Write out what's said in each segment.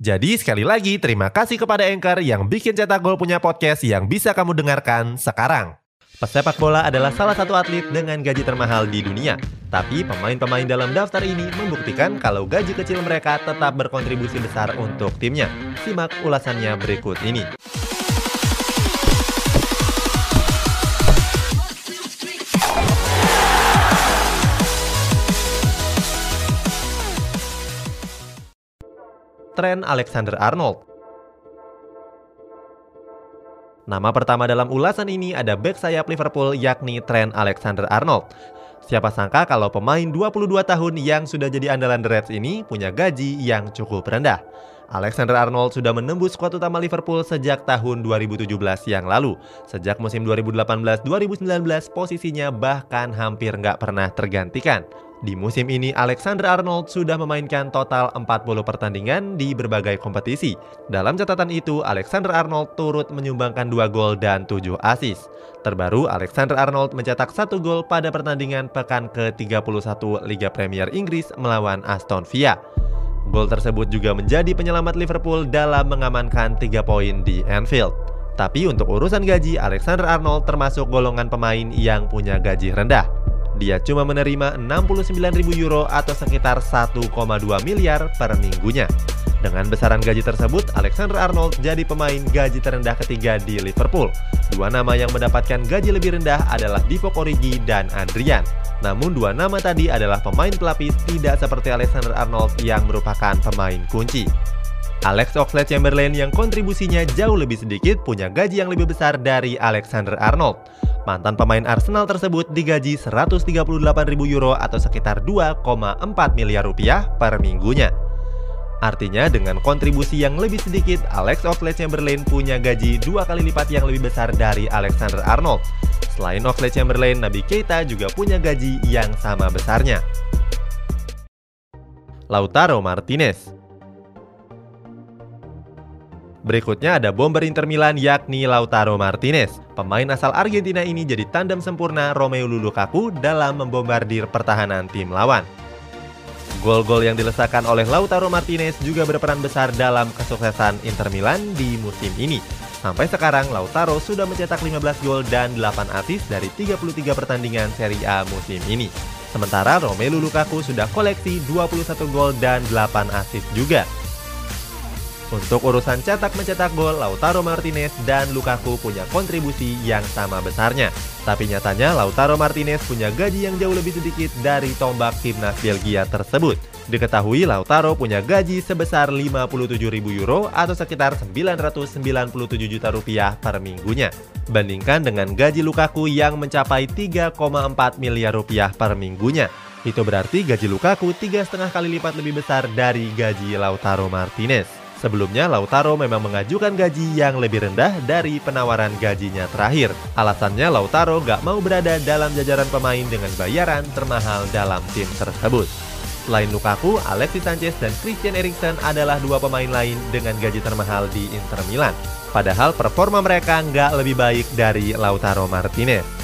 Jadi sekali lagi terima kasih kepada Anchor yang bikin Cetak Gol punya podcast yang bisa kamu dengarkan sekarang. Pesepak bola adalah salah satu atlet dengan gaji termahal di dunia. Tapi pemain-pemain dalam daftar ini membuktikan kalau gaji kecil mereka tetap berkontribusi besar untuk timnya. Simak ulasannya berikut ini. Trent Alexander-Arnold. Nama pertama dalam ulasan ini ada back sayap Liverpool yakni Trent Alexander-Arnold. Siapa sangka kalau pemain 22 tahun yang sudah jadi andalan The Reds ini punya gaji yang cukup rendah. Alexander Arnold sudah menembus skuad utama Liverpool sejak tahun 2017 yang lalu. Sejak musim 2018-2019 posisinya bahkan hampir nggak pernah tergantikan. Di musim ini, Alexander Arnold sudah memainkan total 40 pertandingan di berbagai kompetisi. Dalam catatan itu, Alexander Arnold turut menyumbangkan 2 gol dan 7 assist. Terbaru, Alexander Arnold mencetak satu gol pada pertandingan pekan ke-31 Liga Premier Inggris melawan Aston Villa. Gol tersebut juga menjadi penyelamat Liverpool dalam mengamankan 3 poin di Anfield. Tapi untuk urusan gaji, Alexander Arnold termasuk golongan pemain yang punya gaji rendah. Dia cuma menerima 69.000 euro atau sekitar 1,2 miliar per minggunya. Dengan besaran gaji tersebut, Alexander Arnold jadi pemain gaji terendah ketiga di Liverpool. Dua nama yang mendapatkan gaji lebih rendah adalah Divock Origi dan Adrian. Namun dua nama tadi adalah pemain pelapis tidak seperti Alexander Arnold yang merupakan pemain kunci. Alex Oxlade-Chamberlain yang kontribusinya jauh lebih sedikit punya gaji yang lebih besar dari Alexander Arnold. Mantan pemain Arsenal tersebut digaji 138.000 euro atau sekitar 2,4 miliar rupiah per minggunya. Artinya dengan kontribusi yang lebih sedikit, Alex Oxlade-Chamberlain punya gaji dua kali lipat yang lebih besar dari Alexander Arnold. Selain Oxlade-Chamberlain, Nabi Keita juga punya gaji yang sama besarnya. Lautaro Martinez Berikutnya ada bomber Inter Milan yakni Lautaro Martinez. Pemain asal Argentina ini jadi tandem sempurna Romelu Lukaku dalam membombardir pertahanan tim lawan. Gol-gol yang dilesakan oleh Lautaro Martinez juga berperan besar dalam kesuksesan Inter Milan di musim ini. Sampai sekarang Lautaro sudah mencetak 15 gol dan 8 assist dari 33 pertandingan Serie A musim ini. Sementara Romelu Lukaku sudah koleksi 21 gol dan 8 assist juga. Untuk urusan cetak-mencetak gol, Lautaro Martinez dan Lukaku punya kontribusi yang sama besarnya. Tapi nyatanya Lautaro Martinez punya gaji yang jauh lebih sedikit dari tombak timnas Belgia tersebut. Diketahui Lautaro punya gaji sebesar 57.000 euro atau sekitar 997 juta rupiah per minggunya. Bandingkan dengan gaji Lukaku yang mencapai 3,4 miliar rupiah per minggunya. Itu berarti gaji Lukaku tiga setengah kali lipat lebih besar dari gaji Lautaro Martinez. Sebelumnya, Lautaro memang mengajukan gaji yang lebih rendah dari penawaran gajinya terakhir. Alasannya Lautaro gak mau berada dalam jajaran pemain dengan bayaran termahal dalam tim tersebut. Selain Lukaku, Alexis Sanchez dan Christian Eriksen adalah dua pemain lain dengan gaji termahal di Inter Milan. Padahal performa mereka nggak lebih baik dari Lautaro Martinez.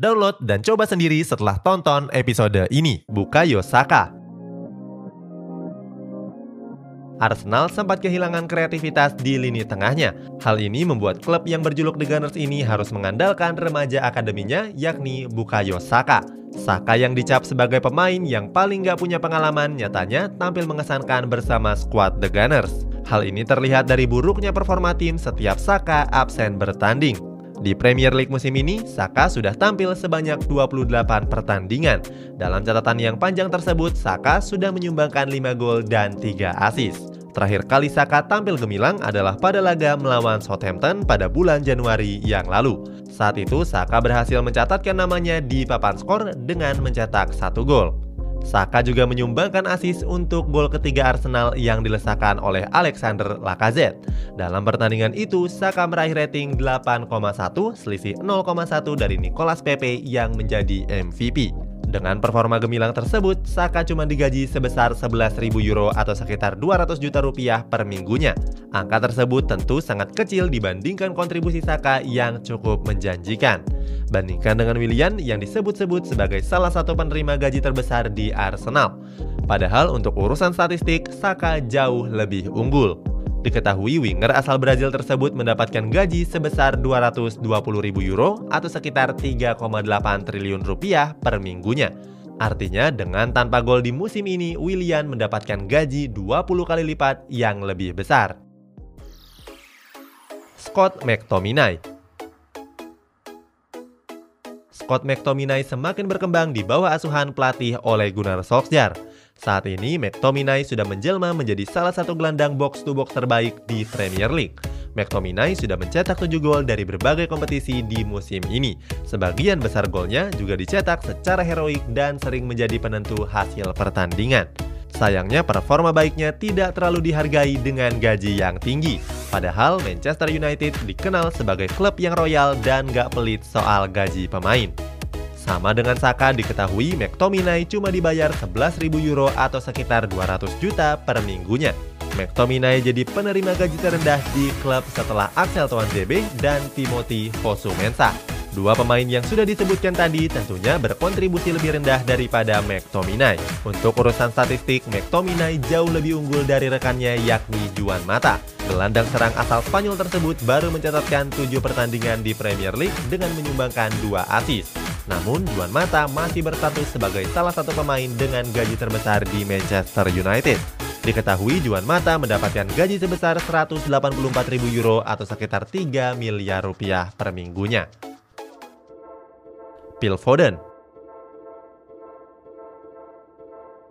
Download dan coba sendiri setelah tonton episode ini. Bukayo Saka. Arsenal sempat kehilangan kreativitas di lini tengahnya. Hal ini membuat klub yang berjuluk The Gunners ini harus mengandalkan remaja akademinya yakni Bukayo Saka. Saka yang dicap sebagai pemain yang paling gak punya pengalaman nyatanya tampil mengesankan bersama skuad The Gunners. Hal ini terlihat dari buruknya performa tim setiap Saka absen bertanding. Di Premier League musim ini, Saka sudah tampil sebanyak 28 pertandingan. Dalam catatan yang panjang tersebut, Saka sudah menyumbangkan 5 gol dan 3 assist. Terakhir kali Saka tampil gemilang adalah pada laga melawan Southampton pada bulan Januari yang lalu. Saat itu, Saka berhasil mencatatkan namanya di papan skor dengan mencetak satu gol. Saka juga menyumbangkan asis untuk gol ketiga Arsenal yang dilesakan oleh Alexander Lacazette. Dalam pertandingan itu, Saka meraih rating 8,1, selisih 0,1 dari Nicolas Pepe yang menjadi MVP. Dengan performa gemilang tersebut, Saka cuma digaji sebesar 11.000 euro atau sekitar 200 juta rupiah per minggunya. Angka tersebut tentu sangat kecil dibandingkan kontribusi Saka yang cukup menjanjikan. Bandingkan dengan Willian yang disebut-sebut sebagai salah satu penerima gaji terbesar di Arsenal. Padahal untuk urusan statistik, Saka jauh lebih unggul. Diketahui winger asal Brazil tersebut mendapatkan gaji sebesar 220 ribu euro atau sekitar 3,8 triliun rupiah per minggunya. Artinya dengan tanpa gol di musim ini, Willian mendapatkan gaji 20 kali lipat yang lebih besar. Scott McTominay Scott McTominay semakin berkembang di bawah asuhan pelatih oleh Gunnar Solskjaer. Saat ini, McTominay sudah menjelma menjadi salah satu gelandang box-to-box terbaik di Premier League. McTominay sudah mencetak 7 gol dari berbagai kompetisi di musim ini. Sebagian besar golnya juga dicetak secara heroik dan sering menjadi penentu hasil pertandingan. Sayangnya performa baiknya tidak terlalu dihargai dengan gaji yang tinggi. Padahal Manchester United dikenal sebagai klub yang royal dan gak pelit soal gaji pemain. Sama dengan Saka diketahui McTominay cuma dibayar 11.000 euro atau sekitar 200 juta per minggunya. McTominay jadi penerima gaji terendah di klub setelah Axel Tuanzebe dan Timothy Fosu Mensah. Dua pemain yang sudah disebutkan tadi tentunya berkontribusi lebih rendah daripada McTominay. Untuk urusan statistik, McTominay jauh lebih unggul dari rekannya yakni Juan Mata. Gelandang serang asal Spanyol tersebut baru mencatatkan 7 pertandingan di Premier League dengan menyumbangkan 2 assist. Namun, Juan Mata masih berstatus sebagai salah satu pemain dengan gaji terbesar di Manchester United. Diketahui Juan Mata mendapatkan gaji sebesar 184.000 euro atau sekitar 3 miliar rupiah per minggunya. Phil Foden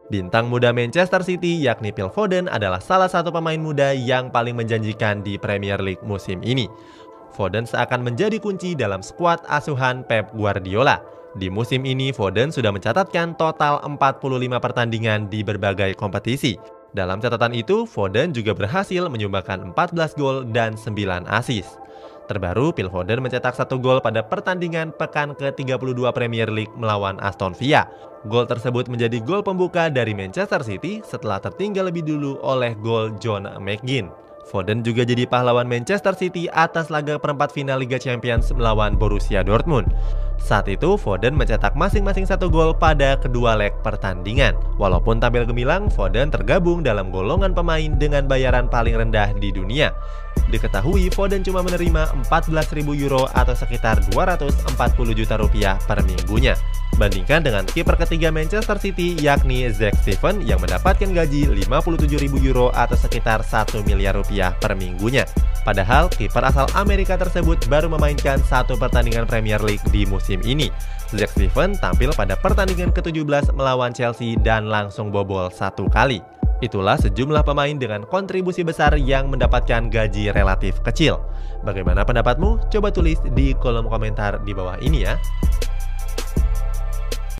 Bintang muda Manchester City yakni Phil Foden adalah salah satu pemain muda yang paling menjanjikan di Premier League musim ini. Foden seakan menjadi kunci dalam skuad asuhan Pep Guardiola. Di musim ini, Foden sudah mencatatkan total 45 pertandingan di berbagai kompetisi. Dalam catatan itu, Foden juga berhasil menyumbangkan 14 gol dan 9 assist. Terbaru, Phil Foden mencetak satu gol pada pertandingan pekan ke-32 Premier League melawan Aston Villa. Gol tersebut menjadi gol pembuka dari Manchester City setelah tertinggal lebih dulu oleh gol John McGinn. Foden juga jadi pahlawan Manchester City atas laga perempat final Liga Champions melawan Borussia Dortmund. Saat itu, Foden mencetak masing-masing satu gol pada kedua leg pertandingan. Walaupun tampil gemilang, Foden tergabung dalam golongan pemain dengan bayaran paling rendah di dunia. Diketahui Foden cuma menerima 14.000 euro atau sekitar 240 juta rupiah per minggunya. Bandingkan dengan kiper ketiga Manchester City yakni Zack Steven yang mendapatkan gaji 57.000 euro atau sekitar 1 miliar rupiah per minggunya. Padahal kiper asal Amerika tersebut baru memainkan satu pertandingan Premier League di musim ini. Zack Steven tampil pada pertandingan ke-17 melawan Chelsea dan langsung bobol satu kali. Itulah sejumlah pemain dengan kontribusi besar yang mendapatkan gaji relatif kecil. Bagaimana pendapatmu? Coba tulis di kolom komentar di bawah ini ya.